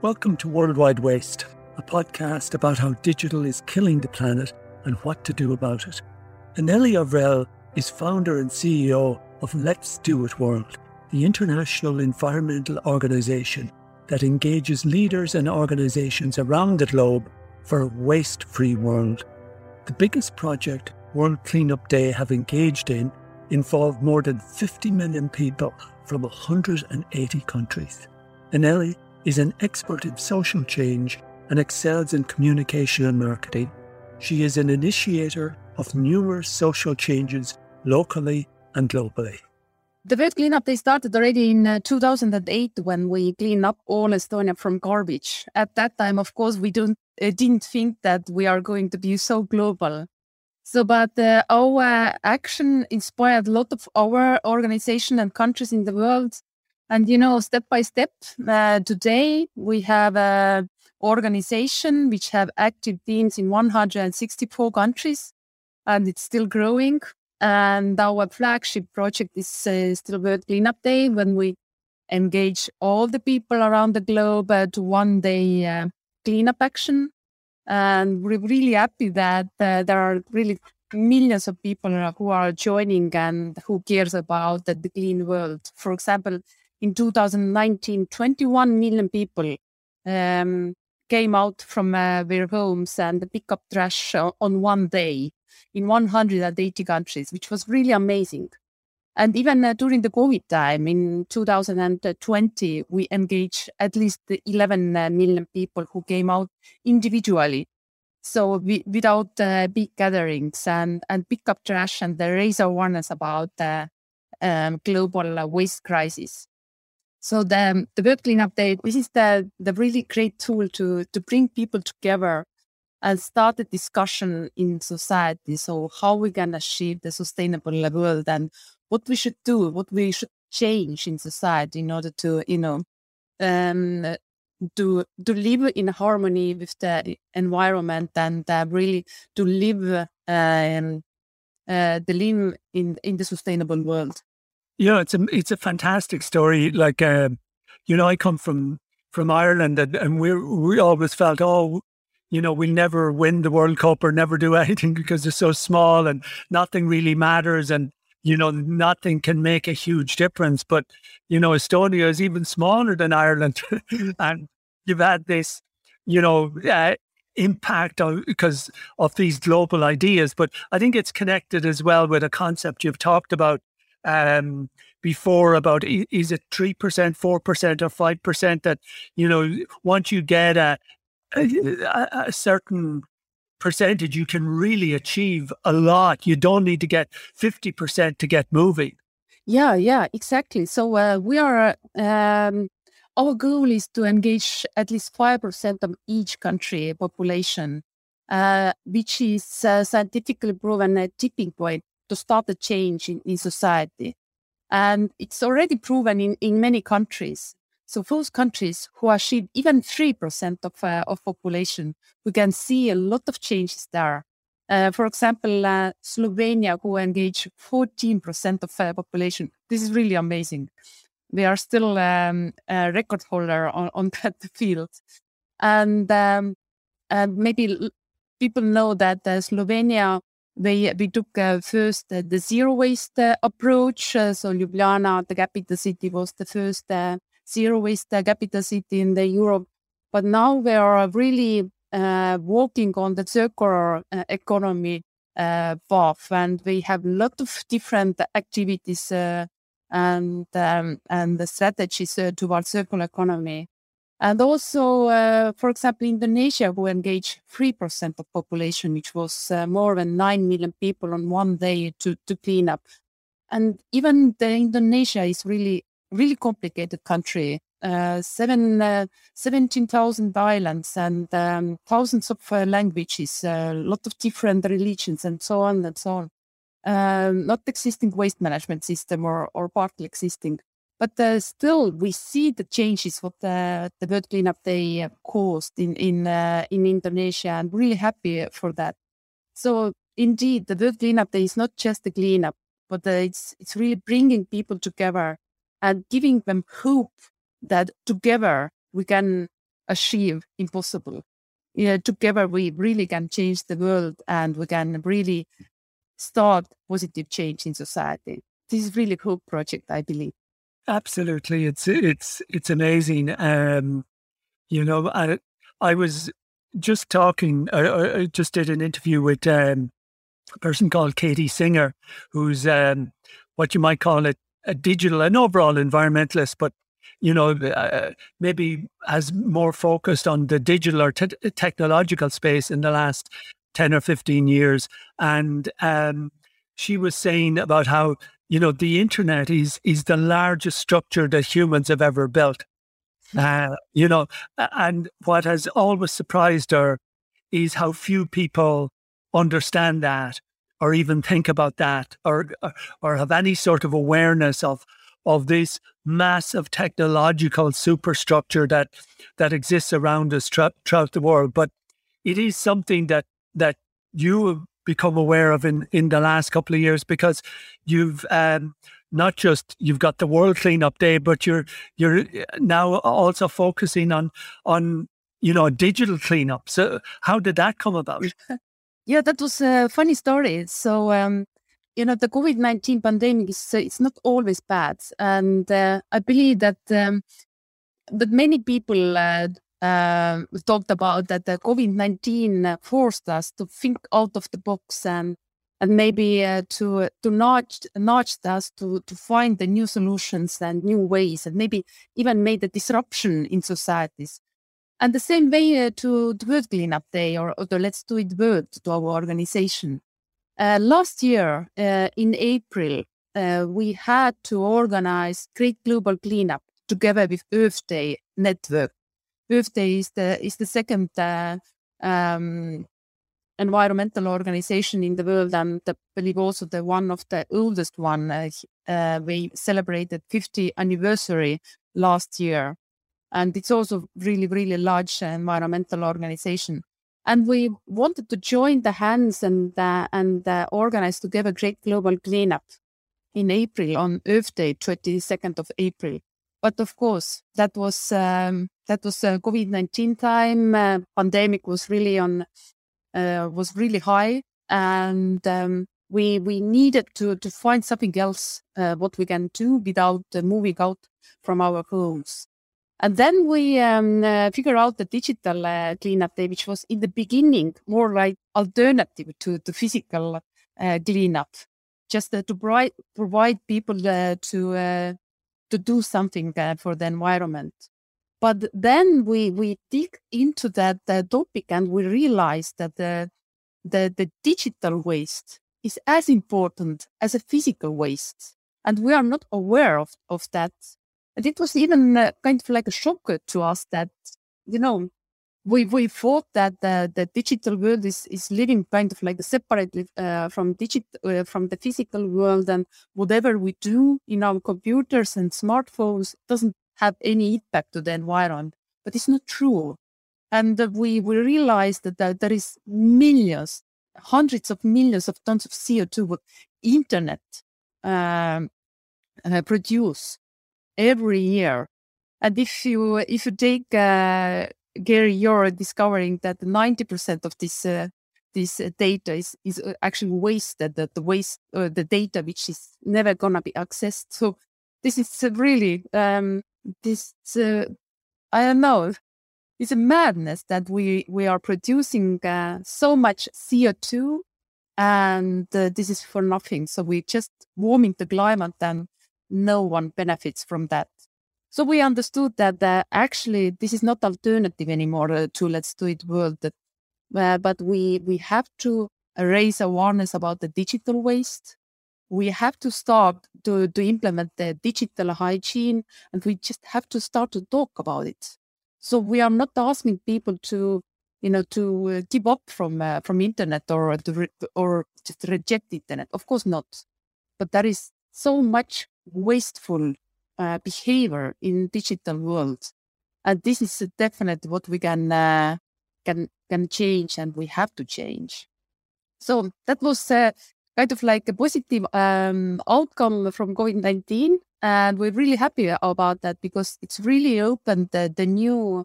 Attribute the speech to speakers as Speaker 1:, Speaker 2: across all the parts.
Speaker 1: Welcome to Worldwide Waste, a podcast about how digital is killing the planet and what to do about it. Anneli Ohvril is founder and CEO of Let's Do It World, the international environmental organization that engages leaders and organizations around the globe for a waste free world. The biggest project World Cleanup Day have engaged in involved more than 50 million people from 180 countries. Anneli is an expert in social change and excels in communication and marketing. She is an initiator of numerous social changes locally and globally.
Speaker 2: The World Cleanup Day started already in uh, 2008 when we cleaned up all Estonia from garbage. At that time, of course, we don't, uh, didn't think that we are going to be so global. So, but uh, our action inspired a lot of our organization and countries in the world and you know, step by step, uh, today we have an organization which have active teams in 164 countries, and it's still growing. And our flagship project is uh, still World Cleanup Day, when we engage all the people around the globe uh, to one day uh, cleanup action. And we're really happy that uh, there are really millions of people who are joining and who cares about the clean world. For example, in 2019, 21 million people um, came out from uh, their homes and pick up trash on one day in 180 countries, which was really amazing. And even uh, during the COVID time in 2020, we engaged at least 11 uh, people who came out individually. So we, without uh, big gatherings and, and pick up trash and raise awareness about the um, global uh, waste crisis. So the the World Cleanup Day, this is the the really great tool to to bring people together and start a discussion in society. So how we can achieve the sustainable world and what we should do, what we should change in society in order to, you know, um, to to live in harmony with the environment and uh, really to live um, uh, the live in in the sustainable world.
Speaker 1: Yeah, it's a it's a fantastic story. Like, uh, you know, I come from from Ireland, and, and we we always felt, oh, you know, we'll never win the World Cup or never do anything because they're so small and nothing really matters, and you know, nothing can make a huge difference. But you know, Estonia is even smaller than Ireland, and you've had this, you know. Uh, impact on because of these global ideas but i think it's connected as well with a concept you've talked about um, before about is it 3%, 4% or 5% that, you know, once you get a, a, a certain percentage, you can really achieve a lot. You don't need to get 50% to get moving.
Speaker 2: Yeah, yeah, exactly. So uh, we are, um, our goal is to engage at least 5% of each country population, uh, which is uh, scientifically proven a tipping point to start a change in, in society. And it's already proven in, in many countries. So those countries who achieve even 3% of, uh, of population, we can see a lot of changes there. Uh, for example, uh, Slovenia, who engage 14% of uh, population. This is really amazing. They are still um, a record holder on, on that field. And um, maybe people know that uh, Slovenia we, we took uh, first uh, the zero waste uh, approach. Uh, so Ljubljana, the capital city, was the first uh, zero waste uh, capital city in the Europe. But now we are really working on the circular economy path, and we have a lot of different activities and um, and the strategies towards circular economy. And also, uh, for example, Indonesia, who engaged 3% of population, which was uh, more than 9 million people on one day to, to clean up. And even the Indonesia is really, really complicated country. Uh, seven, uh, 17,000 islands and um, thousands of uh, languages, a lot of different religions and so on and so on. Um, not existing waste management system or, or partly existing. But uh, still, we see the changes what the, the World Cleanup Day uh, caused in in uh, in Indonesia. I'm really happy for that. So indeed, the World Cleanup Day is not just a cleanup, but uh, it's it's really bringing people together and giving them hope that together we can achieve impossible. Yeah, together we really can change the world and we can really start positive change in society. This is really cool project, I believe.
Speaker 1: Absolutely, it's it's it's amazing. Um, you know, I I was just talking. I, I just did an interview with um, a person called Katie Singer, who's um, what you might call it a digital and overall environmentalist, but you know, uh, maybe has more focused on the digital or te- technological space in the last 10 or 15 years. And um, she was saying about how, you know, the internet is, is the largest structure that humans have ever built. Hmm. Uh, you know, and what has always surprised her is how few people understand that or even think about that or or have any sort of awareness of of this massive technological superstructure that that exists around us tra- throughout the world but it is something that that you have become aware of in in the last couple of years because you've um, not just you've got the world cleanup day but you're you're now also focusing on on you know digital cleanup so how did that come about
Speaker 2: Yeah, that was a funny story. So, um, you know, the COVID 19 pandemic is uh, it's not always bad. And uh, I believe that um, that many people uh, uh, talked about that the COVID 19 forced us to think out of the box and and maybe uh, to to nudge nudge us to to find the new solutions and new ways and maybe even made a disruption in societies and the same way uh, to the World Cleanup Day or, or the Let's Do It World to our organization. Uh, last year uh, in April, uh, we had to organize Great Global Cleanup together with Earth Day Network. Earth Day is the is the second uh, um, environmental organization in the world, and I believe also the one of the oldest one. Uh, we celebrated 50 anniversary last year and it's also really really large environmental organization and we wanted to join the hands and uh, and uh, organize together a great global cleanup in april on earth day 22nd of april but of course that was um, that was uh, covid-19 time uh, pandemic was really on uh, was really high. And um, we we needed to to find something else uh, what we can do without moving out from our homes. And then we um, uh, figure out the digital uh, cleanup day, which was in the beginning more like alternative to the physical uh, cleanup, just uh, to provide provide people uh, to uh, to do something for the environment. But then we we dig into that that topic and we realize that the, the the digital waste is as important as a physical waste, and we are not aware of of that. And it was even uh, kind of like a shock to us that, you know, we, we thought that the, the digital world is, is living kind of like separately uh, from digital uh, from the physical world. And whatever we do in our computers and smartphones doesn't have any impact to the environment but it's not true and we we realized that, that there is millions hundreds of millions of tons of co2 what internet um, uh, produce every year. And if you if you take uh, Gerry, you're discovering that 90% of this uh, this uh, data is is uh, actually wasted. That the waste uh, the data which is never gonna be accessed. So this is really um, this uh, I don't know. It's a madness that we we are producing uh, so much CO two, and uh, this is for nothing. So we're just warming the climate and no one benefits from that. So we understood that uh, actually this is not alternative anymore uh, to Let's Do It World, uh, but we we have to raise awareness about the digital waste. We have to start to, to implement the digital hygiene, and we just have to start to talk about it. So we are not asking people to, you know, to uh, give up from uh, from internet or to re- or just reject internet. Of course not, but there is so much wasteful uh, behavior in digital world. And this is definitely what we can uh, can can change, and we have to change. So that was uh, kind of like a positive um, outcome from COVID nineteen. and we're really happy about that because it's really opened the, the new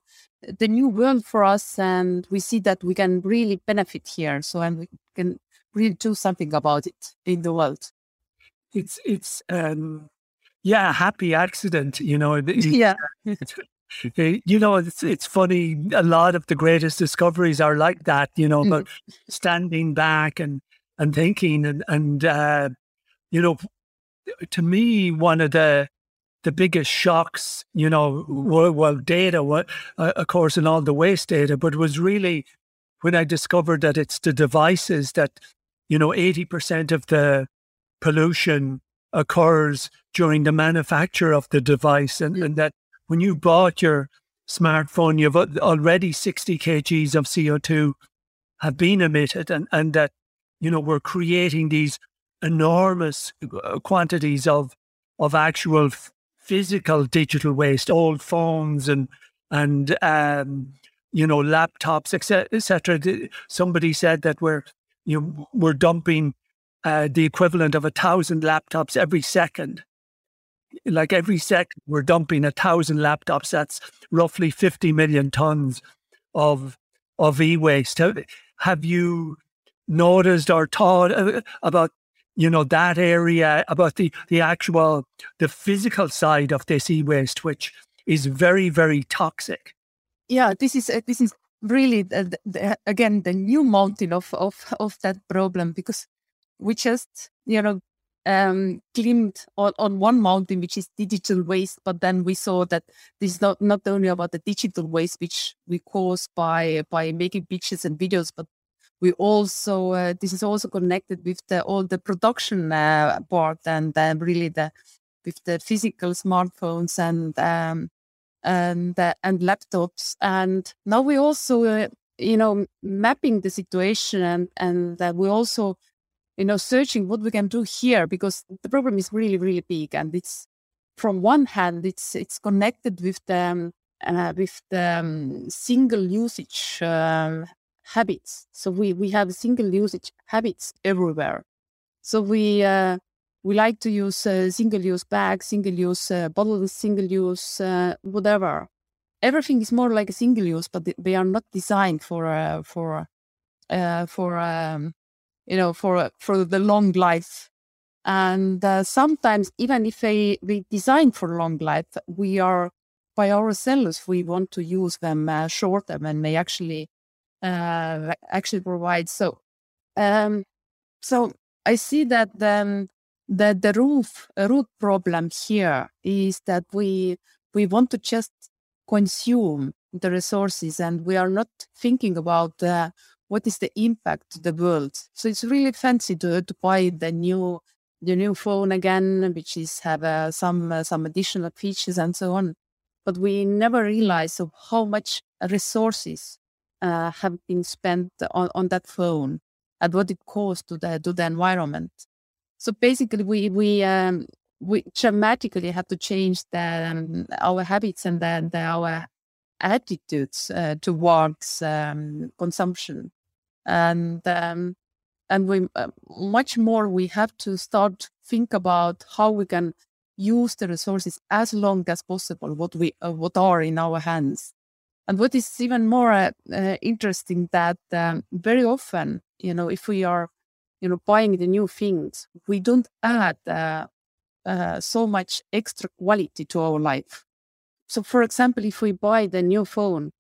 Speaker 2: the new world for us and we see that we can really benefit here so and we can really do something about it in the world
Speaker 1: it's it's um yeah happy accident you know
Speaker 2: yeah
Speaker 1: you know it's it's funny a lot of the greatest discoveries are like that you know but mm-hmm. standing back and and thinking and and uh you know to me, one of the the biggest shocks, you know, well, well data, uh, of course, and all the waste data, but was really when I discovered that it's the devices that, you know, 80% of the pollution occurs during the manufacture of the device. And, and that when you bought your smartphone, you've already 60 kgs of CO2 have been emitted and, and that, you know, we're creating these enormous uh, quantities of of actual physical digital waste, old phones and and um, you know laptops, etc. etc. Somebody said that we're you know, we're dumping uh, the equivalent of a thousand laptops every second. Like every second, we're dumping a thousand laptops. That's roughly fifty million tons of of e-waste. Have, have you noticed or thought uh, about you know that area about the the actual the physical side of this e-waste which is very very toxic.
Speaker 2: Yeah this is uh, this is really the, again the new mountain of of of that problem because we just you know um climbed on, on one mountain which is digital waste but then we saw that this is not not only about the digital waste which we cause by by making pictures and videos but we also uh, this is also connected with the all the production uh, part and uh, really the with the physical smartphones and um, and uh, and laptops. And now we also uh, you know mapping the situation and and uh, we also you know searching what we can do here because the problem is really really big and it's from one hand it's it's connected with the um, with the um, single usage um, habits. So we, we have single usage habits everywhere. So we uh, we like to use uh, single use bags, single use uh, bottles, single use uh, whatever. Everything is more like a single use, but they are not designed for uh, for uh, for um, you know for for the long life. And sometimes, even if they we design for long life, we are by ourselves we want to use them shorter and may actually uh, actually provides. So, um, so I see that the, the the root root problem here is that we we want to just consume the resources and we are not thinking about uh, what is the impact to the world. So it's really fancy to, to buy the new the new phone again, which is have uh, some uh, some additional features and so on. But we never realize of how much resources uh, have been spent on, on that phone and what it caused to the to the environment. So basically, we we um, we dramatically have to change the, um, our habits and then the, our attitudes uh, towards um, consumption, and um, and we uh, much more we have to start think about how we can use the resources as long as possible what we uh, what are in our hands and what is even more uh, uh, interesting that um, very often, you know, if we are, you know, buying the new things, we don't add uh, uh so much extra quality to our life. So, for example, if we buy the new phone,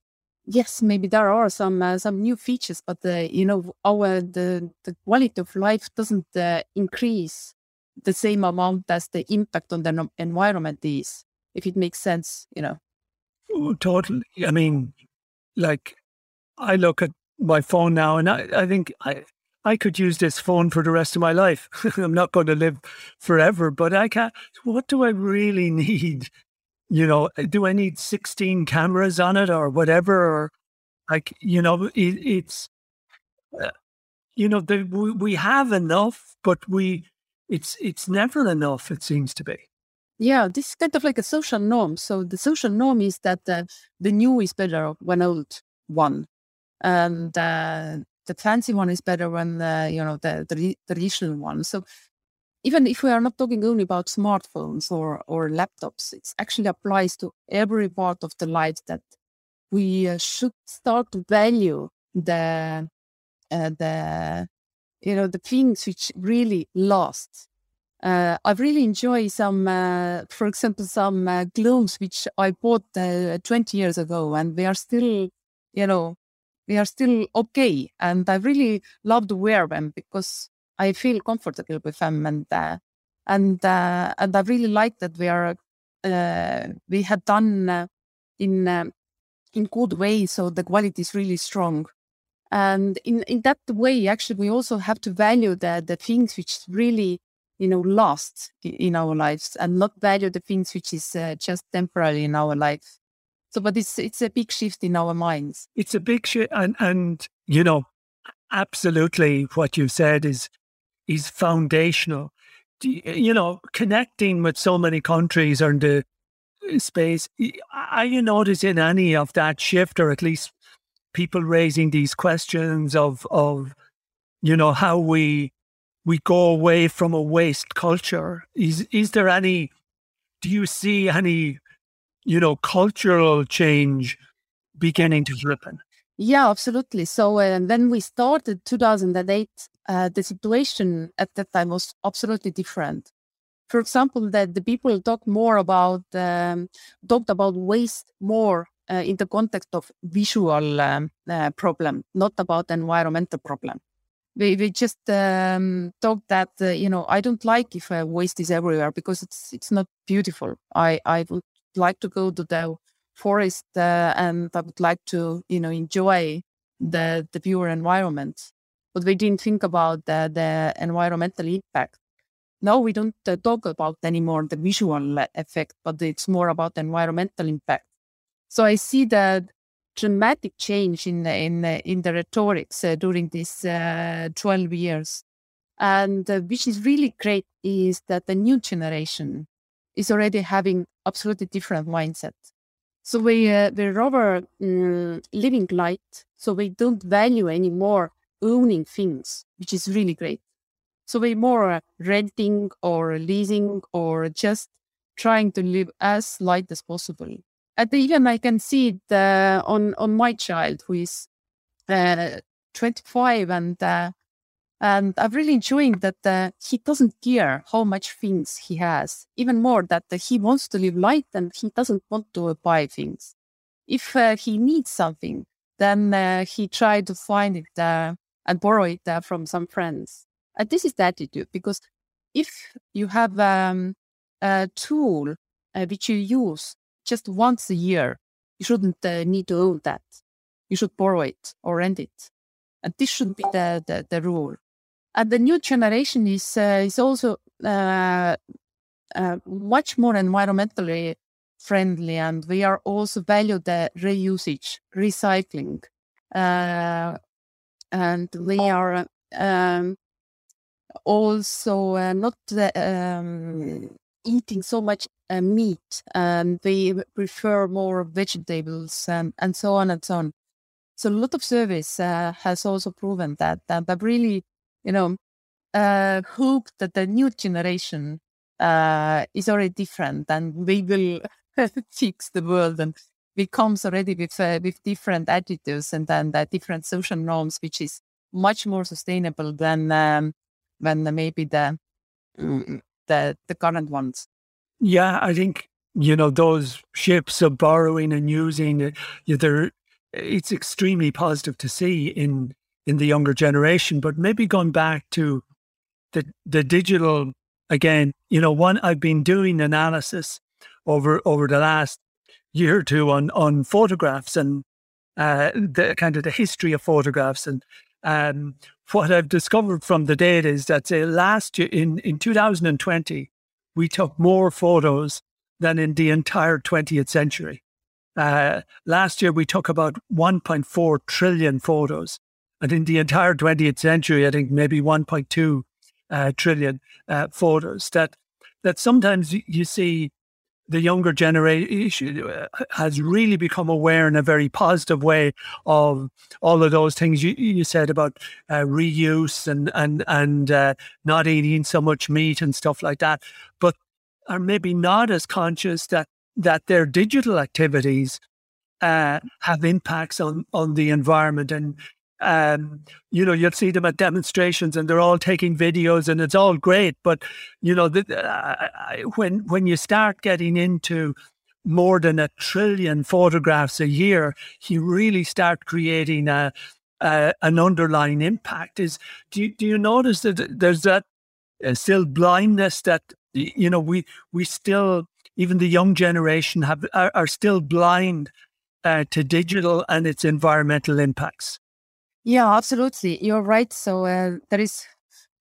Speaker 2: yes, maybe there are some uh, some new features, but you know our the the quality of life doesn't uh, increase the same amount as the impact on the environment is. If it makes sense, you know.
Speaker 1: Totally. I mean, like, I look at my phone now, and I, I think I I could use this phone for the rest of my life. I'm not going to live forever, but I can't. What do I really need? You know, do I need 16 cameras on it or whatever? Or like, you know, it, it's, uh, you know, the, we, we have enough, but we, it's it's never enough. It seems to be.
Speaker 2: Yeah, this is kind of like a social norm. So the social norm is that uh, the new is better when old one, and uh, the fancy one is better when the you know the, the traditional one. So even if we are not talking only about smartphones or, or laptops, it actually applies to every part of the life that we uh, should start to value the uh, the you know the things which really last. Uh, I really enjoy some, uh, for example, some uh, which I bought uh, 20 years ago, and they are still, you know, they are still okay. And I really love to wear them because I feel comfortable with them, and uh, and uh, and I really like that we are we had done in in good way, so the quality is really strong. And in, in that way, actually, we also have to value the, the things which really, you know, lost in our lives and not value the things which is uh, just temporary in our life. So, but it's, it's a big shift in our minds.
Speaker 1: It's a big shift. And, and, you know, absolutely what you've said is, is foundational. You know, connecting with so many countries and the uh, space, are you noticing any of that shift or at least people raising these questions of of you know how we we go away from a waste culture. Is is there any do you see any you know cultural change beginning to happen?
Speaker 2: Yeah absolutely. So uh, when we started 2008 uh, the situation at that time was absolutely different. For example that the people talk more about um, talked about waste more uh, in the context of visual um, uh, problem, not about environmental problem. We, we just um, talked that uh, you know I don't like if waste is everywhere because it's it's not beautiful. I I would like to go to the forest and I would like to you know enjoy the the pure environment. But we didn't think about the, the environmental impact. Now we don't uh, talk about anymore the visual effect, but it's more about the environmental impact. So I see that dramatic change in the, in in the rhetorics uh, during these uh, 12 years. And uh, which is really great is that the new generation is already having absolutely different mindset. So we uh, we rather um, living light. So we don't value anymore owning things, which is really great. So we more uh, renting or leasing or just trying to live as light as possible at even I can see it uh, on on my child who is uh, 25 and uh, and I'm really enjoying that uh, he doesn't care how much things he has. Even more that he wants to live light and he doesn't want to buy things. If uh, he needs something, then uh, he try to find it and borrow it from some friends. And this is the attitude because if you have um, a tool which you use just once a year. You shouldn't uh, need to own that. You should borrow it or rent it. And this should be the, the, the rule. And the new generation is, uh, is also uh, uh much more environmentally friendly. And we are also value the reusage, recycling. Uh, and we are um, also uh, not um, eating so much uh, meat and they prefer more vegetables and, and so on and so on. So a lot of surveys uh, has also proven that, that I really, you know, uh, hope that the new generation uh, is already different and we will fix the world and becomes already with uh, with different attitudes and then the different social norms, which is much more sustainable than um, than maybe the mm, the the current ones.
Speaker 1: Yeah, I think you know those ships of borrowing and using. They're, it's extremely positive to see in in the younger generation. But maybe going back to the the digital again, you know, one I've been doing analysis over over the last year or two on on photographs and uh, the kind of the history of photographs and um, what I've discovered from the data is that say last year in, in 2020, we took more photos than in the entire 20th century. Uh, last year, we took about 1.4 trillion photos. And in the entire 20th century, I think maybe 1.2 uh, trillion uh, photos. That, that sometimes you see the younger generation uh, has really become aware in a very positive way of all of those things you, you said about uh, reuse and and and uh, not eating so much meat and stuff like that, but are maybe not as conscious that that their digital activities uh, have impacts on on the environment and um, you know, you'll see them at demonstrations and they're all taking videos and it's all great. But, you know, the, uh, when, when you start getting into more than a trillion photographs a year, you really start creating a, a an underlying impact. Is do you, do you notice that there's that uh, still blindness that you know we we still even the young generation have are, are still blind uh, to digital and its environmental impacts?
Speaker 2: Yeah, absolutely. You're right. So uh, there is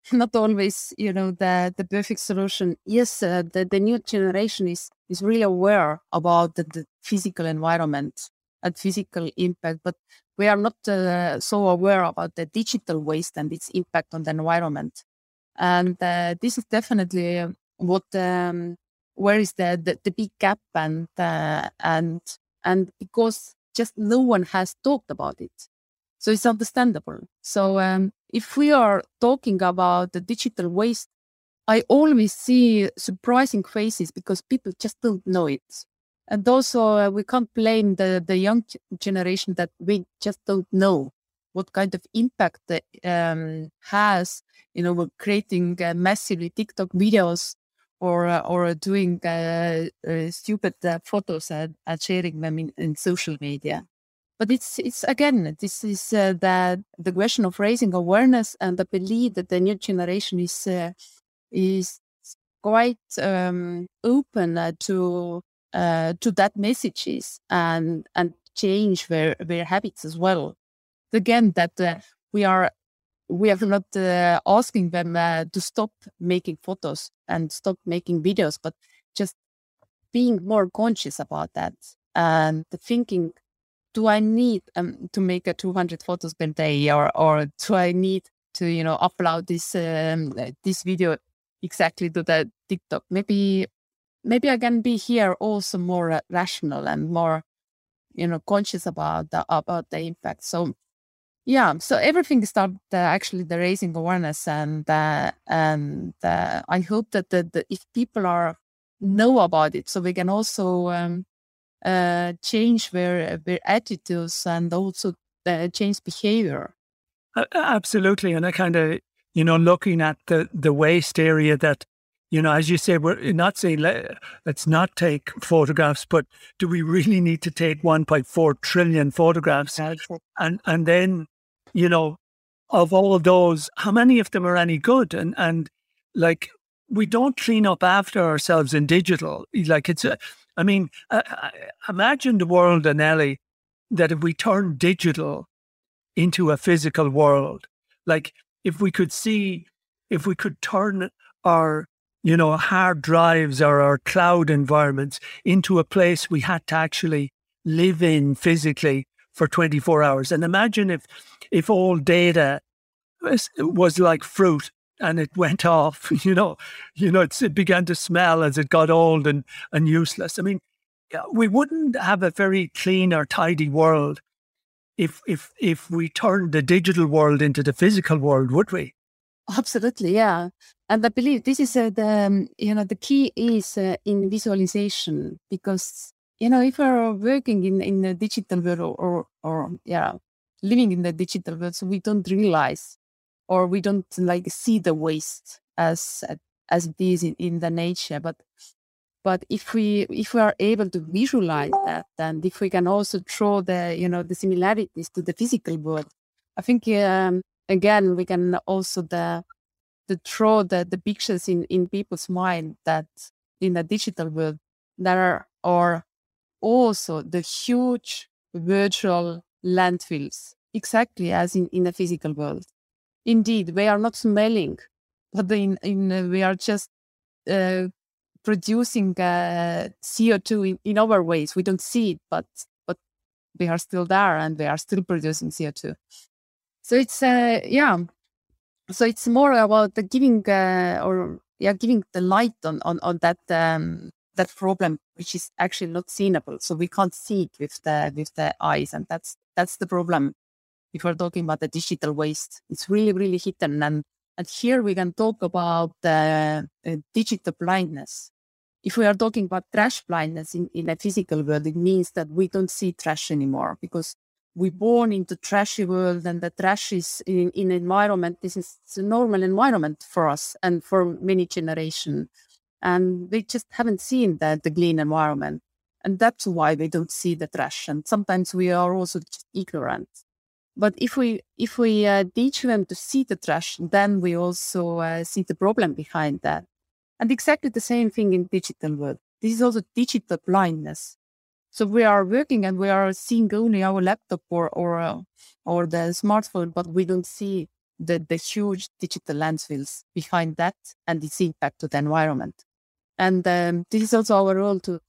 Speaker 2: not always, you know, the the perfect solution. Yes, uh, the the new generation is is really aware about the, the physical environment and physical impact, but we are not uh, so aware about the digital waste and its impact on the environment. And uh, this is definitely uh, what um, where is the, the, the big gap and uh, and and because just no one has talked about it so it's understandable. So um, if we are talking about the digital waste, I always see surprising faces because people just don't know it. And also, uh, we can't blame the, the young generation that we just don't know what kind of impact it um, has, you know, creating uh, massively TikTok videos or uh, or doing uh, uh, stupid uh, photos and, sharing them in, in social media. But it's it's again this is uh, the the question of raising awareness and the belief that the new generation is uh, is quite um, open uh, to uh, to that messages and and change their their habits as well. Again, that uh, we are we are not uh, asking them to stop making photos and stop making videos, but just being more conscious about that and thinking do I need um, to make a 200 photos per day or, or do I need to, you know, upload this, um, this video exactly to the TikTok? Maybe, maybe I can be here also more rational and more, you know, conscious about the, about the impact. So yeah, so everything started uh, actually the raising awareness and, uh, and uh, I hope that the, the, if people are know about it, so we can also, um, uh, change their their attitudes and also uh, change behavior.
Speaker 1: absolutely, and I kind of you know looking at the the waste area that you know as you say we're not saying let, let's not take photographs, but do we really need to take 1.4 trillion photographs? And and then you know of all of those, how many of them are any good? And and like we don't clean up after ourselves in digital. Like it's a I mean, uh, imagine the world, Anneli, that if we turn digital into a physical world, like if we could see, if we could turn our, you know, hard drives or our cloud environments into a place we had to actually live in physically for 24 hours. And imagine if, if all data was, was like fruit and it went off. You know, you know, it began to smell as it got old and and useless. I mean, we wouldn't have a very clean or tidy world if if if we turned the digital world into the physical world, would we?
Speaker 2: Absolutely, yeah. And I believe this is uh, the um, you know the key is uh, in visualization because you know if we're working in in the digital world or, or or yeah living in the digital world, so we don't realize or we don't like see the waste as as it is in, in the nature but but if we if we are able to visualize that and if we can also draw the you know the similarities to the physical world i think um, again we can also the the draw the, the pictures in in people's mind that in the digital world there are also the huge virtual landfills exactly as in in the physical world Indeed, we are not smelling, but in, in uh, we are just uh, producing uh, CO2 in, in other ways. We don't see it, but but we are still there and we are still producing CO2. So it's uh, yeah. So it's more about the giving uh, or yeah giving the light on on on that um, that problem which is actually not seenable. So we can't see it with the with the eyes, and that's that's the problem. If we're talking about the digital waste, it's really really hidden, and and here we can talk about the uh, digital blindness. If we are talking about trash blindness in, in a physical world, it means that we don't see trash anymore because we're born into trashy world and the trash is in, in environment. This is a normal environment for us and for many generation. And we just haven't seen that the clean environment. And that's why we don't see the trash. And sometimes we are also just ignorant. But if we if we uh, teach them to see the trash, then we also uh, see the problem behind that. And exactly the same thing in digital world. This is also digital blindness. So we are working and we are seeing only our laptop or or uh, or the smartphone, but we don't see the the huge digital landfills behind that and its impact to the environment. And um, this is also our role to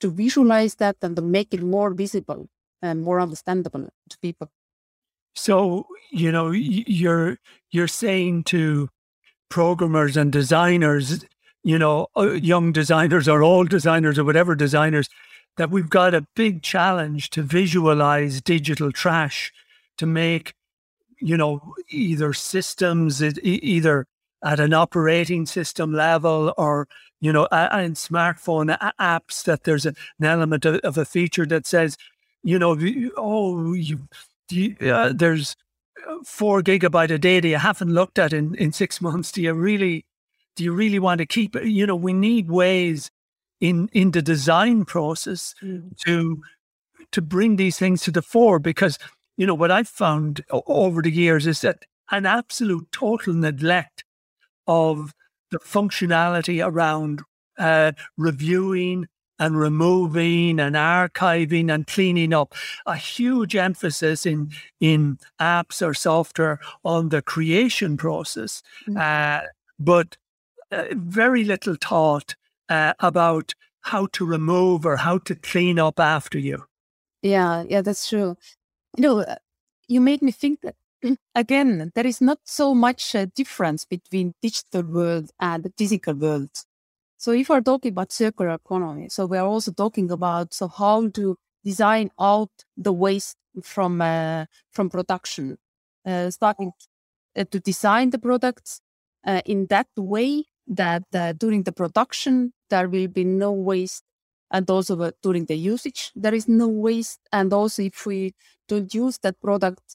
Speaker 2: to visualize that and to make it more visible and more understandable to people.
Speaker 1: So, you know, you're you're saying to programmers and designers, you know, uh, young designers or old designers or whatever designers, that we've got a big challenge to visualize digital trash to make, you know, either systems, either at an operating system level or, you know, in smartphone apps, that there's an element of, of a feature that says, you know, oh, you you, uh, there's uh, four gigabyte a day that you haven't looked at in, in six months. Do you really, do you really want to keep it? You know, we need ways in in the design process mm. to to bring these things to the fore because you know what I've found over the years is that an absolute total neglect of the functionality around uh, reviewing and removing and archiving and cleaning up. A huge emphasis in in apps or software on the creation process, mm-hmm. uh, but uh, very little thought uh, about how to remove or how to clean up after you.
Speaker 2: Yeah, yeah, that's true. You know, uh, you made me think that again, there is not so much uh, difference between digital world and the physical world. So if we're talking about circular economy, so we are also talking about so how to design out the waste from uh, from production, uh, starting uh, to design the products uh, in that way that uh, during the production there will be no waste, and also uh, during the usage there is no waste, and also if we don't use that product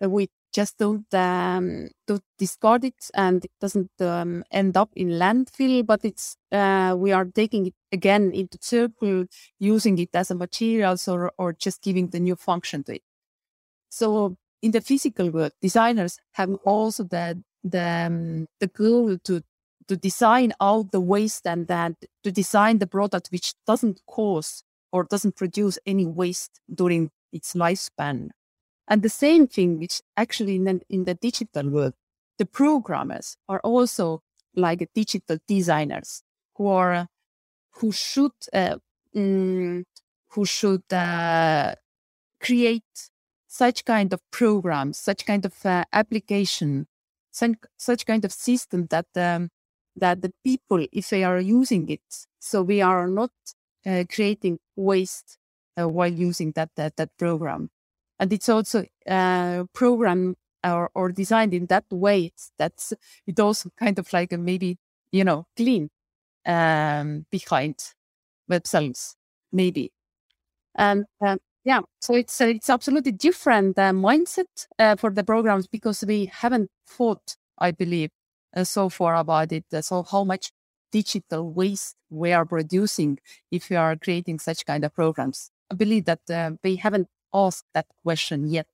Speaker 2: with just don't um, don't discard it and it doesn't um, end up in landfill but it's uh, we are taking it again into circle using it as a materials or, or just giving the new function to it. So in the physical world designers have also the the, um, the goal to to design out the waste and that to design the product which doesn't cause or doesn't produce any waste during its lifespan and the same thing, which actually in the, in the digital world, the programmers are also like digital designers who are who should uh, mm, who should uh, create such kind of programs, such kind of uh, application, such, such kind of system that um, that the people, if they are using it, so we are not uh, creating waste uh, while using that, that that program and it's also uh, programmed or, or designed in that way. That's it also kind of like a maybe you know clean um, behind themselves maybe. And um, yeah so it's uh, it's absolutely different uh, mindset uh, for the programs because we haven't thought i believe uh, so far about it. Uh, so how much digital waste we are producing if we are creating such kind of programs. I believe that uh, we haven't asked that question yet.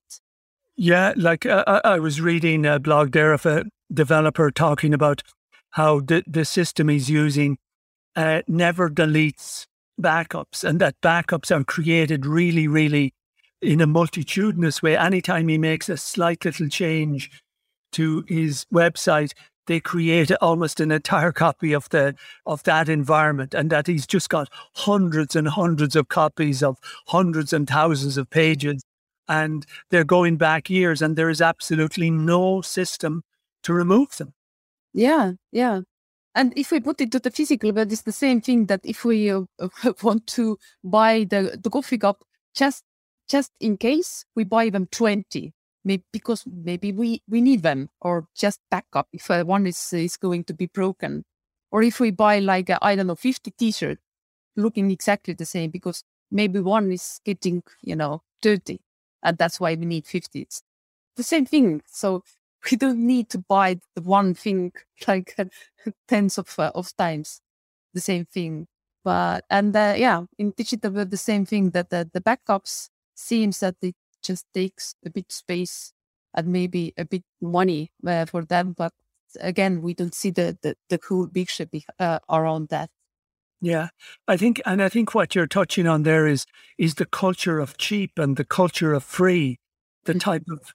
Speaker 1: Yeah, like uh, uh, I was reading a blog there of a developer talking about how the, the system he's using uh, never deletes backups and that backups are created really, really in a multitudinous way. Anytime he makes a slight little change to his website, they create almost an entire copy of the of that environment and that he's just got hundreds and hundreds of copies of hundreds and thousands of pages. And they're going back years and there is absolutely no system to remove them.
Speaker 2: Yeah yeah. And if we put it to the physical but it's the same thing that if we uh, want to buy the, the coffee cup, just just in case we buy them 20, maybe because maybe we, we need them or just backup if uh, one is, is going to be broken. Or if we buy like, I don't know, 50 t-shirts looking exactly the same because maybe one is getting, you know, dirty and that's why we need 50. It's the same thing. So we don't need to buy the one thing like tens of uh, of times the same thing but and uh, yeah in digital the same thing that the, the backups seems that it just takes a bit space and maybe a bit money uh, for them but again we don't see the the, the cool picture uh, around that.
Speaker 1: Yeah. I think and i think what you're touching on there is is the culture of cheap and the culture of free. The mm. type of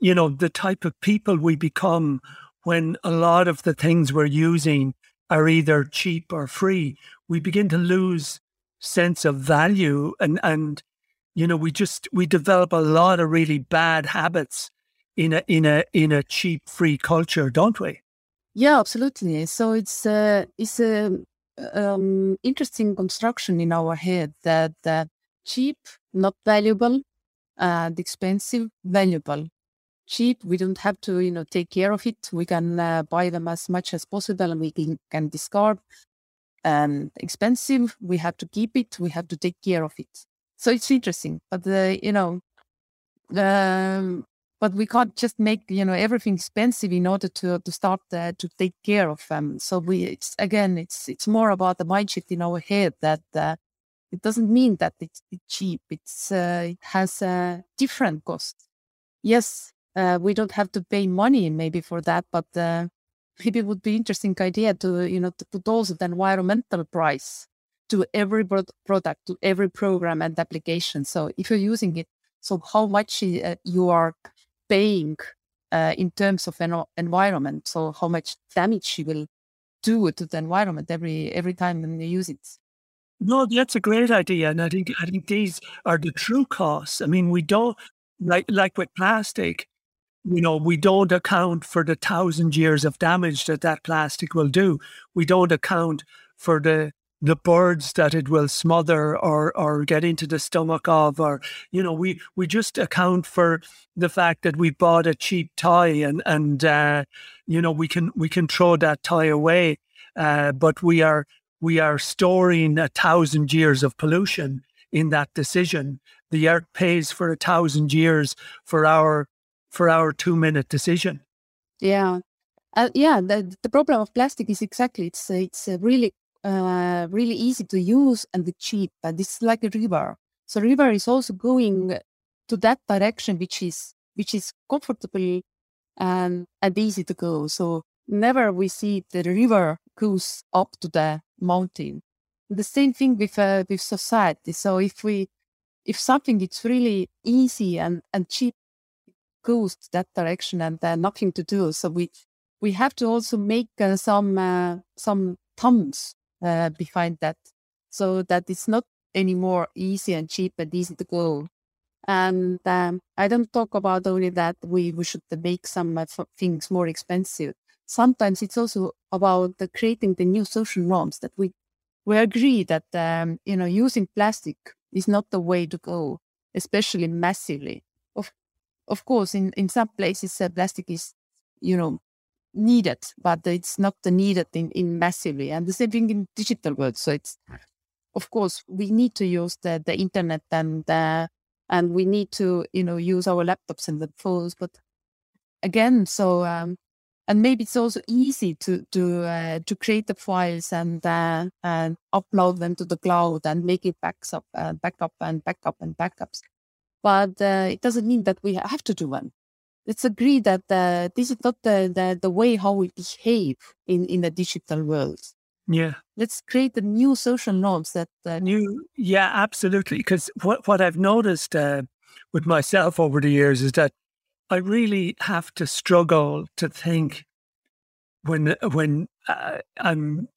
Speaker 1: you know, the type of people we become when a lot of the things we're using are either cheap or free, we begin to lose sense of value and and you know we just we develop a lot of really bad habits in a in a in a cheap free culture don't we
Speaker 2: yeah absolutely so it's uh it's a um interesting construction in our head that that cheap not valuable and expensive valuable cheap. We don't have to, you know, take care of it. We can uh, buy them as much as possible and we can, can discard. And expensive, we have to keep it. We have to take care of it. So it's interesting, but uh, you know, um, but we can't just make you know everything expensive in order to to start uh, to take care of them. So we, it's again, it's it's more about the mind shift in our head that uh, it doesn't mean that it's, it's cheap. It's uh, it has a different cost. Yes, uh, we don't have to pay money maybe for that, but uh, maybe it would be interesting idea to you know to put also the environmental price to every product, to every program and application. So if you're using it, so how much uh, you are paying uh, in terms of an environment, so how much damage you will do to the environment every every time when you use it.
Speaker 1: No, that's a great idea, and I think I think these are the true costs. I mean, we don't like like with plastic you know, we don't account for the thousand years of damage that that plastic will do. We don't account for the the birds that it will smother or or get into the stomach of or you know we we just account for the fact that we bought a cheap tie and and uh, you know we can we can throw that tie away uh, but we are we are storing a thousand years of pollution in that decision the earth pays for a thousand years for our for our two minute decision.
Speaker 2: Yeah. Uh, yeah, the, the problem of plastic is exactly it's it's really uh, really easy to use and cheap, and it's like a river. So river is also going to that direction, which is which is comfortable and and easy to go. So never we see the river goes up to the mountain. The same thing with uh, with society. So if we if something is really easy and and cheap goes that direction and uh, nothing to do. So we we have to also make uh, some uh, some thumbs uh, behind that, so that it's not anymore easy and cheap and easy to go. And um, I don't talk about only that we, we should make some uh, things more expensive. Sometimes it's also about the creating the new social norms that we we agree that um, you know using plastic is not the way to go, especially massively of course, in, in some places, uh, plastic is, you know, needed, but it's not needed in, in massively. And the same thing in digital world. So it's, of course, we need to use the, the internet and, uh, and we need to, you know, use our laptops and the phones. But again, so, um, and maybe it's also easy to to uh, to create the files and uh, and upload them to the cloud and make it backs up, uh, backup and backup and backups but uh, it doesn't mean that we have to do one. Let's agree that uh, this is not the, the, the way how we behave in, in the digital world.
Speaker 1: Yeah.
Speaker 2: Let's create the new social norms that
Speaker 1: uh, new. Yeah, absolutely. Because what what I've noticed uh, with myself over the years is that I really have to struggle to think when when uh, I'm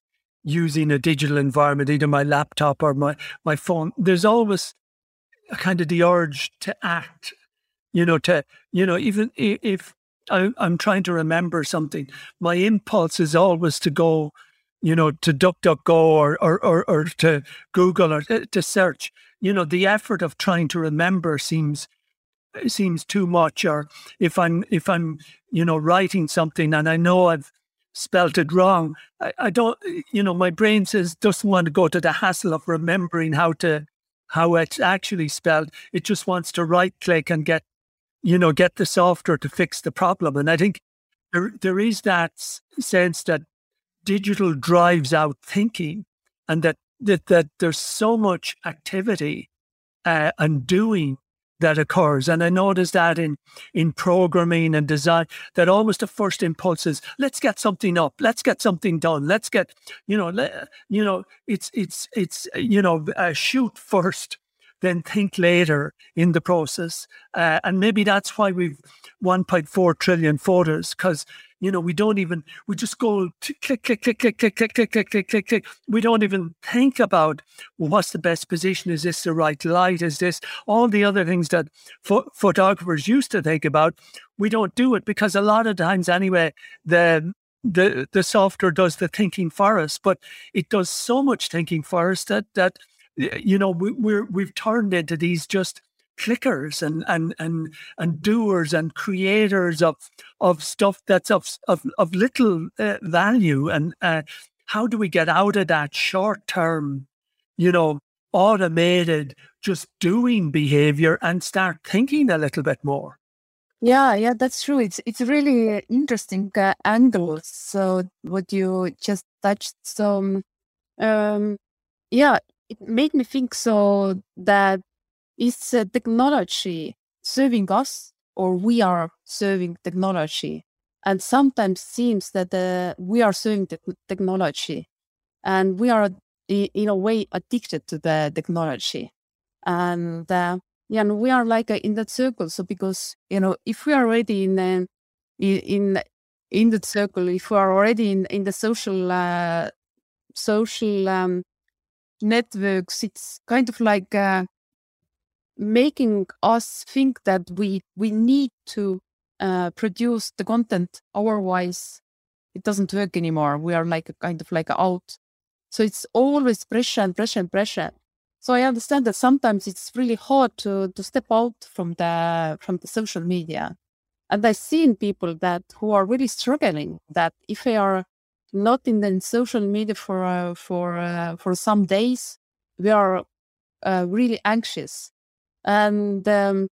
Speaker 1: using a digital environment, either my laptop or my my phone. There's always a kind of the urge to act, you know, to, you know, even if I, am trying to remember something, my impulse is always to go you know, to DuckDuckGo or, or, or, or to Google or uh, to search. You know, the effort of trying to remember seems seems too much. Or if I'm if I'm you know writing something and I know I've spelt it wrong, I, I don't. You know, my brain says doesn't want to go to the hassle of remembering how to how it's actually spelled. It just wants to right click and get you know get the software to fix the problem. And I think there there is that sense that digital drives out thinking and that that, that there's so much activity uh, and doing that occurs. And I notice that in in programming and design, that almost the first impulse is let's get something up, let's get something done, let's get you know, let, you know, it's it's it's you know, uh, shoot first, then think later in the process, uh, and maybe that's why we've 1.4 trillion photos because you know, we don't even, we just go click, click, click, click, click, click, click, click, click, click, click. We don't even think about well, what's the best position? Is this the right light? Is this all the other things that ph- photographers used to think about? We don't do it because a lot of times, anyway, the the the software does the thinking for us, but it does so much thinking for us that that you know we, we're we've turned into these just clickers and and and and doers and creators of of stuff that's of of, of little uh, value. And uh, how do we get out of that short term you know automated just doing behavior and start thinking a little bit more?
Speaker 2: Yeah yeah that's true. It's it's really interesting uh, angle so what you just touched so um yeah it made me think so that is uh, technology serving us or we are serving technology? And sometimes seems that uh, we are serving the technology and we are in a way addicted to the technology. And uh, yeah, and we are like uh, in that circle. So because, you know, if we are already in, uh, in, in the circle, if we are already in, in the social, uh, social um, networks, it's kind of like uh, making us think that we we need to uh, produce the content. Otherwise it doesn't work anymore. We are like a kind of like out. So it's always pressure and pressure and pressure. So i understand that sometimes it's really hard to to step out from the from the social media. And i've seen people that who are really struggling that if they are not in the social media for uh, for uh, for some days we are uh, really anxious and um,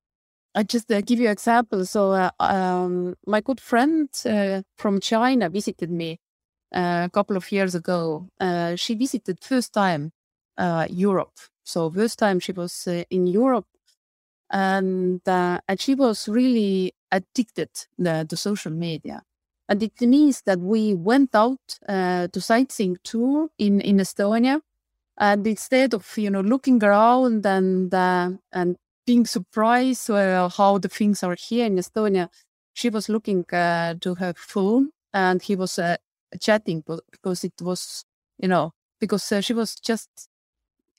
Speaker 2: I just uh, give you example. So uh, um, my good friend uh, from China visited me a couple of years ago. She visited first time Europe. So first time she was in Europe, and and she was really addicted to social media. And it means that we went out to sightseeing tour in in Estonia, and instead of you know looking around and uh, and being surprised uh, how the things are here in Estonia, she was looking uh, to her phone and he was uh, chatting because it was you know because uh, she was just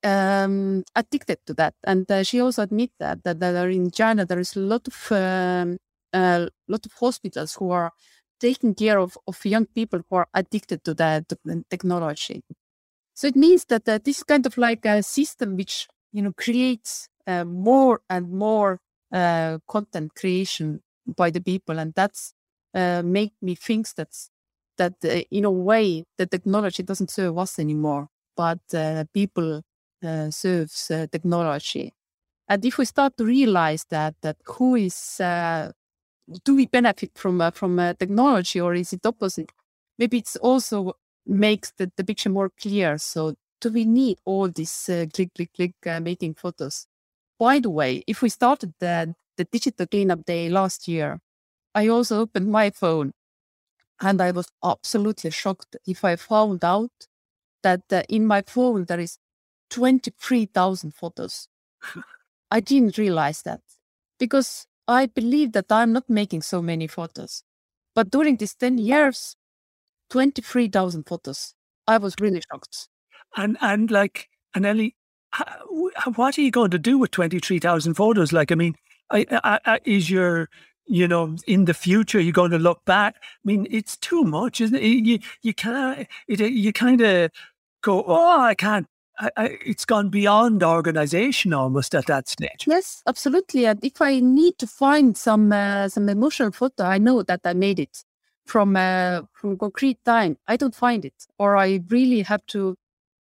Speaker 2: um, addicted to that, and uh, she also admitted that, that that in China there is a lot of um, a lot of hospitals who are taking care of, of young people who are addicted to that technology. So it means that uh, this kind of like a system which you know creates uh, more and more uh, content creation by the people, and that's uh, make me think that's that uh, in a way the technology doesn't serve us anymore, but uh, people serves technology. And if we start to realize that that who is do we benefit from from technology or is it opposite? Maybe it's also makes the, the picture more clear. So do we need all these uh, click, click, click uh, making photos? By the way, if we started the, the digital cleanup day last year, I also opened my phone and I was absolutely shocked if I found out that uh, in my phone there is 23,000 photos. I didn't realize that because I believe that I'm not making so many photos. But during these 10 years, 23,000 photos. I was really shocked.
Speaker 1: And and like Anneli, what are you going to do with twenty three thousand photos? Like, I mean, I, I, I, is your you know, in the future, you're going to look back. I mean, it's too much, isn't it? You, you can't, it, you kind of go, oh, I can't. I, it's gone beyond organization almost at that stage.
Speaker 2: Yes, absolutely. And if I need to find some uh, some emotional photo, I know that I made it from uh, from concrete time. I don't find it, or I really have to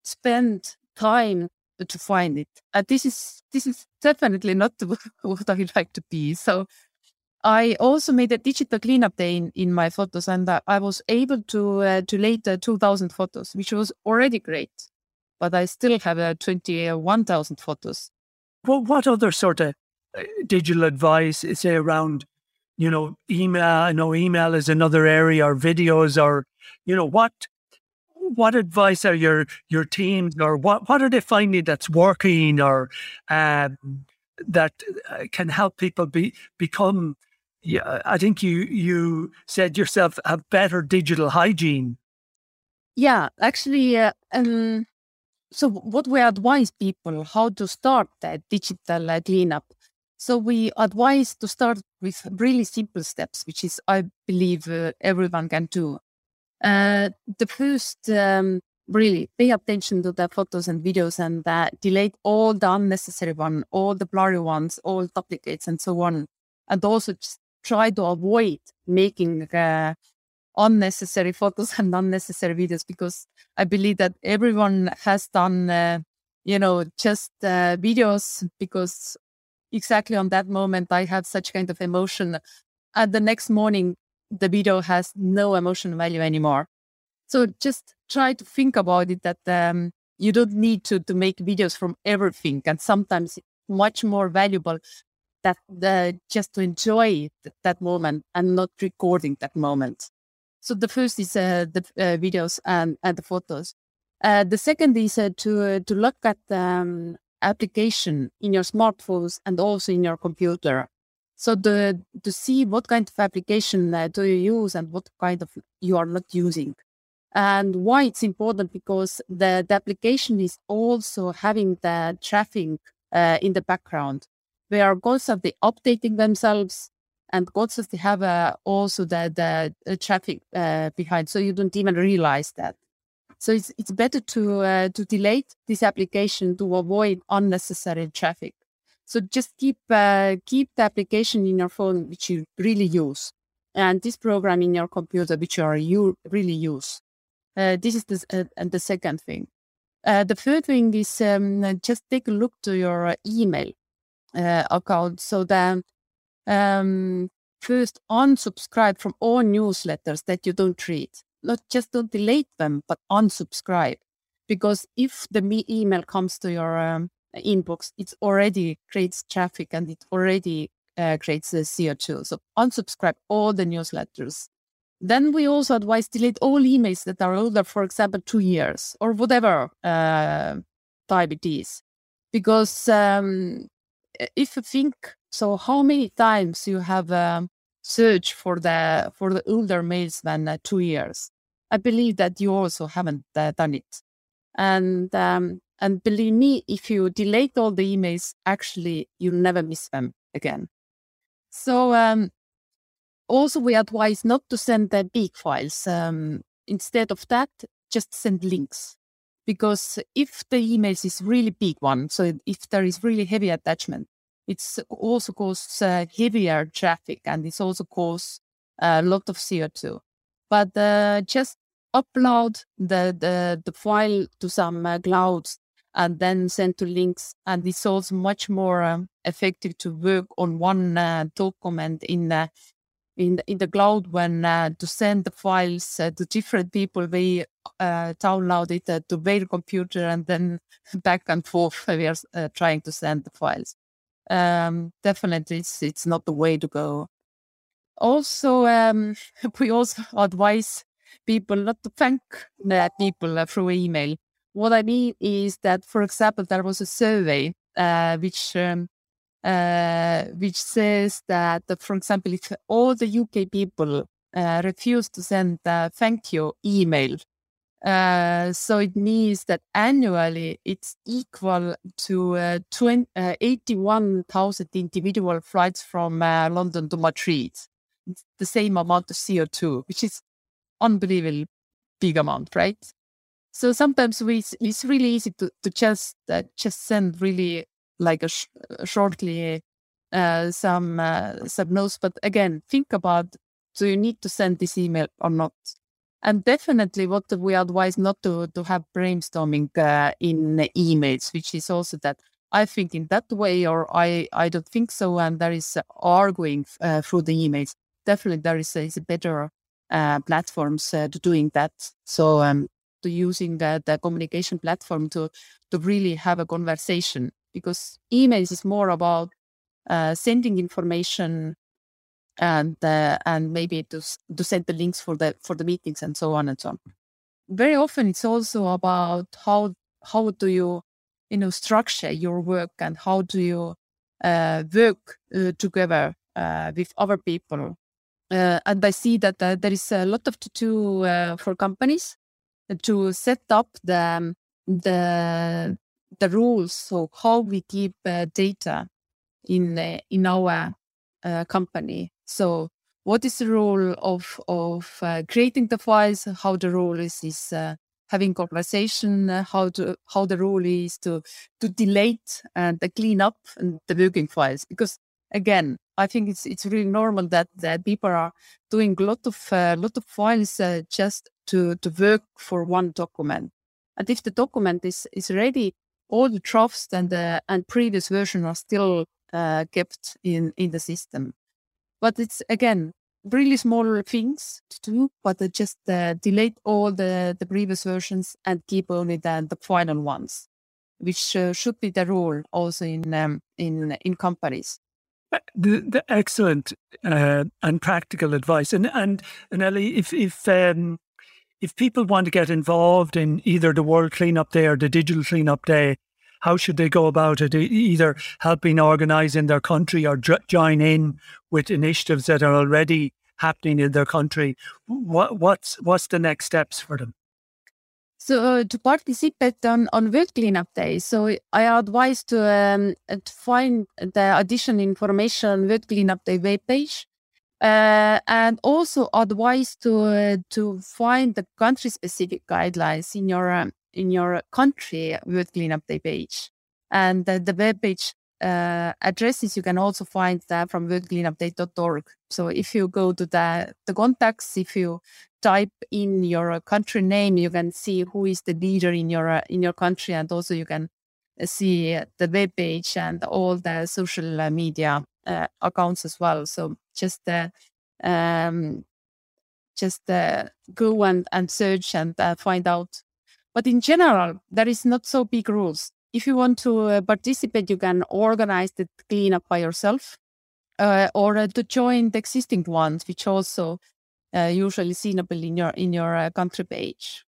Speaker 2: spend time to find it. And this is this is definitely not what I would like to be. So I also made a digital cleanup day in, in my photos, and uh, I was able to uh, to late uh, 2,000 photos, which was already great. But I still have uh, 21,000 photos.
Speaker 1: Well, what other sort of uh, digital advice, say around, you know, email? I know email is another area, or videos, or you know, what what advice are your your teams, or what what are they finding that's working, or um, that uh, can help people be become yeah, I think you you said yourself have better digital hygiene.
Speaker 2: Yeah, actually, uh, um, so what we advise people how to start that digital uh, cleanup. So we advise to start with really simple steps, which is I believe uh, everyone can do. Uh, the first, um, really pay attention to the photos and videos and uh, delete all the unnecessary one, all the blurry ones, all duplicates and so on. And also just try to avoid making uh, unnecessary photos and unnecessary videos because I believe that everyone has done, uh, you know, just uh, videos because exactly on that moment I have such kind of emotion. And the next morning, the video has no emotional value anymore. So just try to think about it that um, you don't need to, to make videos from everything. And sometimes much more valuable that the, just to enjoy that moment and not recording that moment. So the first is uh, the uh, videos and, and the photos. Uh, the second is to to look at the um, application in your smartphones and also in your computer. So the to see what kind of application uh, do you use and what kind of you are not using. And why it's important because the, the application is also having the traffic uh, in the background they are constantly updating themselves and constantly have uh, also the, the, the traffic uh, behind, so you don't even realize that. So it's it's better to uh, to delete this application to avoid unnecessary traffic. So just keep uh, keep the application in your phone which you really use, and this program in your computer which you are you really use. Uh, this is the uh, and the second thing. the third thing is um, just take a look to your email uh, account. So then um, first unsubscribe from all newsletters that you don't read. Not just don't delete them, but unsubscribe. Because if the me- email comes to your um, inbox, it already creates traffic and it already uh, creates the CO2. So unsubscribe all the newsletters. Then we also advise delete all emails that are older, for example, two years or whatever uh, type it is, because um, if you think so, how many times you have um, searched for the for the older mails than uh, two years? I believe that you also haven't uh, done it, and um, and believe me, if you delete all the emails, actually you'll never miss them again. So um, also we advise not to send the big files. Um, instead of that, just send links because if the emails is really big one, so if there is really heavy attachment, it's also causes uh, heavier traffic and it's also cause a lot of CO2. But uh, just upload the, the, the file to some uh, clouds and then send to links. And it's also much more um, effective to work on one uh, document in uh, in in the cloud when uh, to send the files uh, to different people they uh, download it uh, to their computer and then back and forth. We are uh, trying to send the files. Um, definitely it's, it's not the way to go. Also um, we also advise people not to thank uh, people through email. What i mean is that for example there was a survey which um, uh, which says that, for example, if all the UK people uh, refuse to send a thank you email Uh, so it means that annually it's equal to uh, 20, uh, 81,000 individual flights from uh, London to Madrid. It's the same amount of CO2, which is unbelievably big amount, right? So sometimes we, it's really easy to, to just uh, just send really like a, sh- shortly uh, some some notes. But again, think about do you need to send this email or not? And definitely, what we advise not to to have brainstorming uh, in emails, which is also that I think in that way, or I I don't think so, and there is arguing uh, through the emails. Definitely, there is, is a better uh, platforms uh, to doing that. So um, to using the, the communication platform to to really have a conversation because emails is more about uh, sending information and uh, and maybe to to send the links for the for the meetings and so on and so on. Very often, it's also about how how do you you know structure your work and how do you uh, work uh, together uh, with other people. Uh, and I see that uh, there is a lot of to do for companies to set up the the the rules so how we keep data in in our company so what is the role of of uh, creating the files? How the role is is uh, having conversation? Uh, how to how the role is to to delete and the clean up and the working files? Because again, I think it's it's really normal that that people are doing a lot of uh, lot of files uh, just to to work for one document. And if the document is is ready, all the drafts and the and previous version are still uh, kept in in the system. But it's again really small things to do, but just uh, delete all the, the previous versions and keep only the, the final ones, which uh, should be the rule also in um, in in companies.
Speaker 1: Uh, the, the excellent uh, and practical advice, and and Anneli, if if um, if people want to get involved in either the World Cleanup Day or the Digital Cleanup Day, how should they go about it? Either helping organize in their country or join in with initiatives that are already happening in their country. What, what's what's the next steps for them?
Speaker 2: So uh, to participate on on World Cleanup Day, so I advise to, um, to find the additional information on World Cleanup Day webpage. Uh, and also advise to uh, to find the country specific guidelines in your um, in your country World Cleanup Day page. And the, the web page uh, addresses you can also find that from worldcleanupday.org. So if you go to the, the contacts, if you type in your country name, you can see who is the leader in your in your country, and also you can see the web page and all the social media uh, accounts as well. So just uh, um, just uh, go and, and search and uh, find out but in general, there is not so big rules. If you want to uh, participate, you can organize the cleanup by yourself uh, or uh, to join the existing ones, which also uh, usually seeable in your in your uh, country page.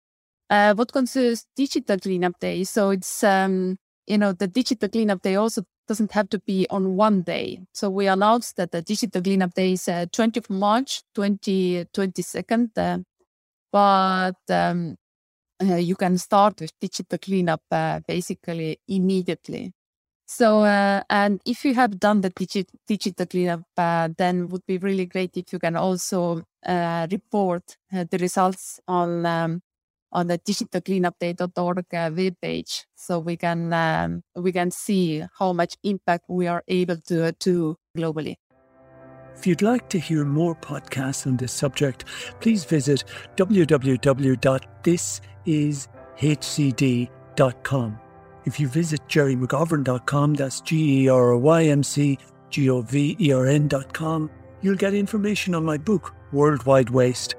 Speaker 2: Uh, what concerns digital cleanup day, so it's um, you know the digital cleanup day also doesn't have to be on one day. So we announced that the digital cleanup day is 20th March 2022. but um, uh, you can start with digital cleanup uh, basically immediately. So, uh, and if you have done the digi- digital cleanup, uh, then would be really great if you can also uh, report uh, the results on um, on the digitalcleanupday.org uh, webpage, so we can um, we can see how much impact we are able to do globally.
Speaker 1: If you'd like to hear more podcasts on this subject, please visit www.thisishcd.com. If you visit gerrymcgovern.com, that's G E R Y M C G O V E R N.com, you'll get information on my book, Worldwide Waste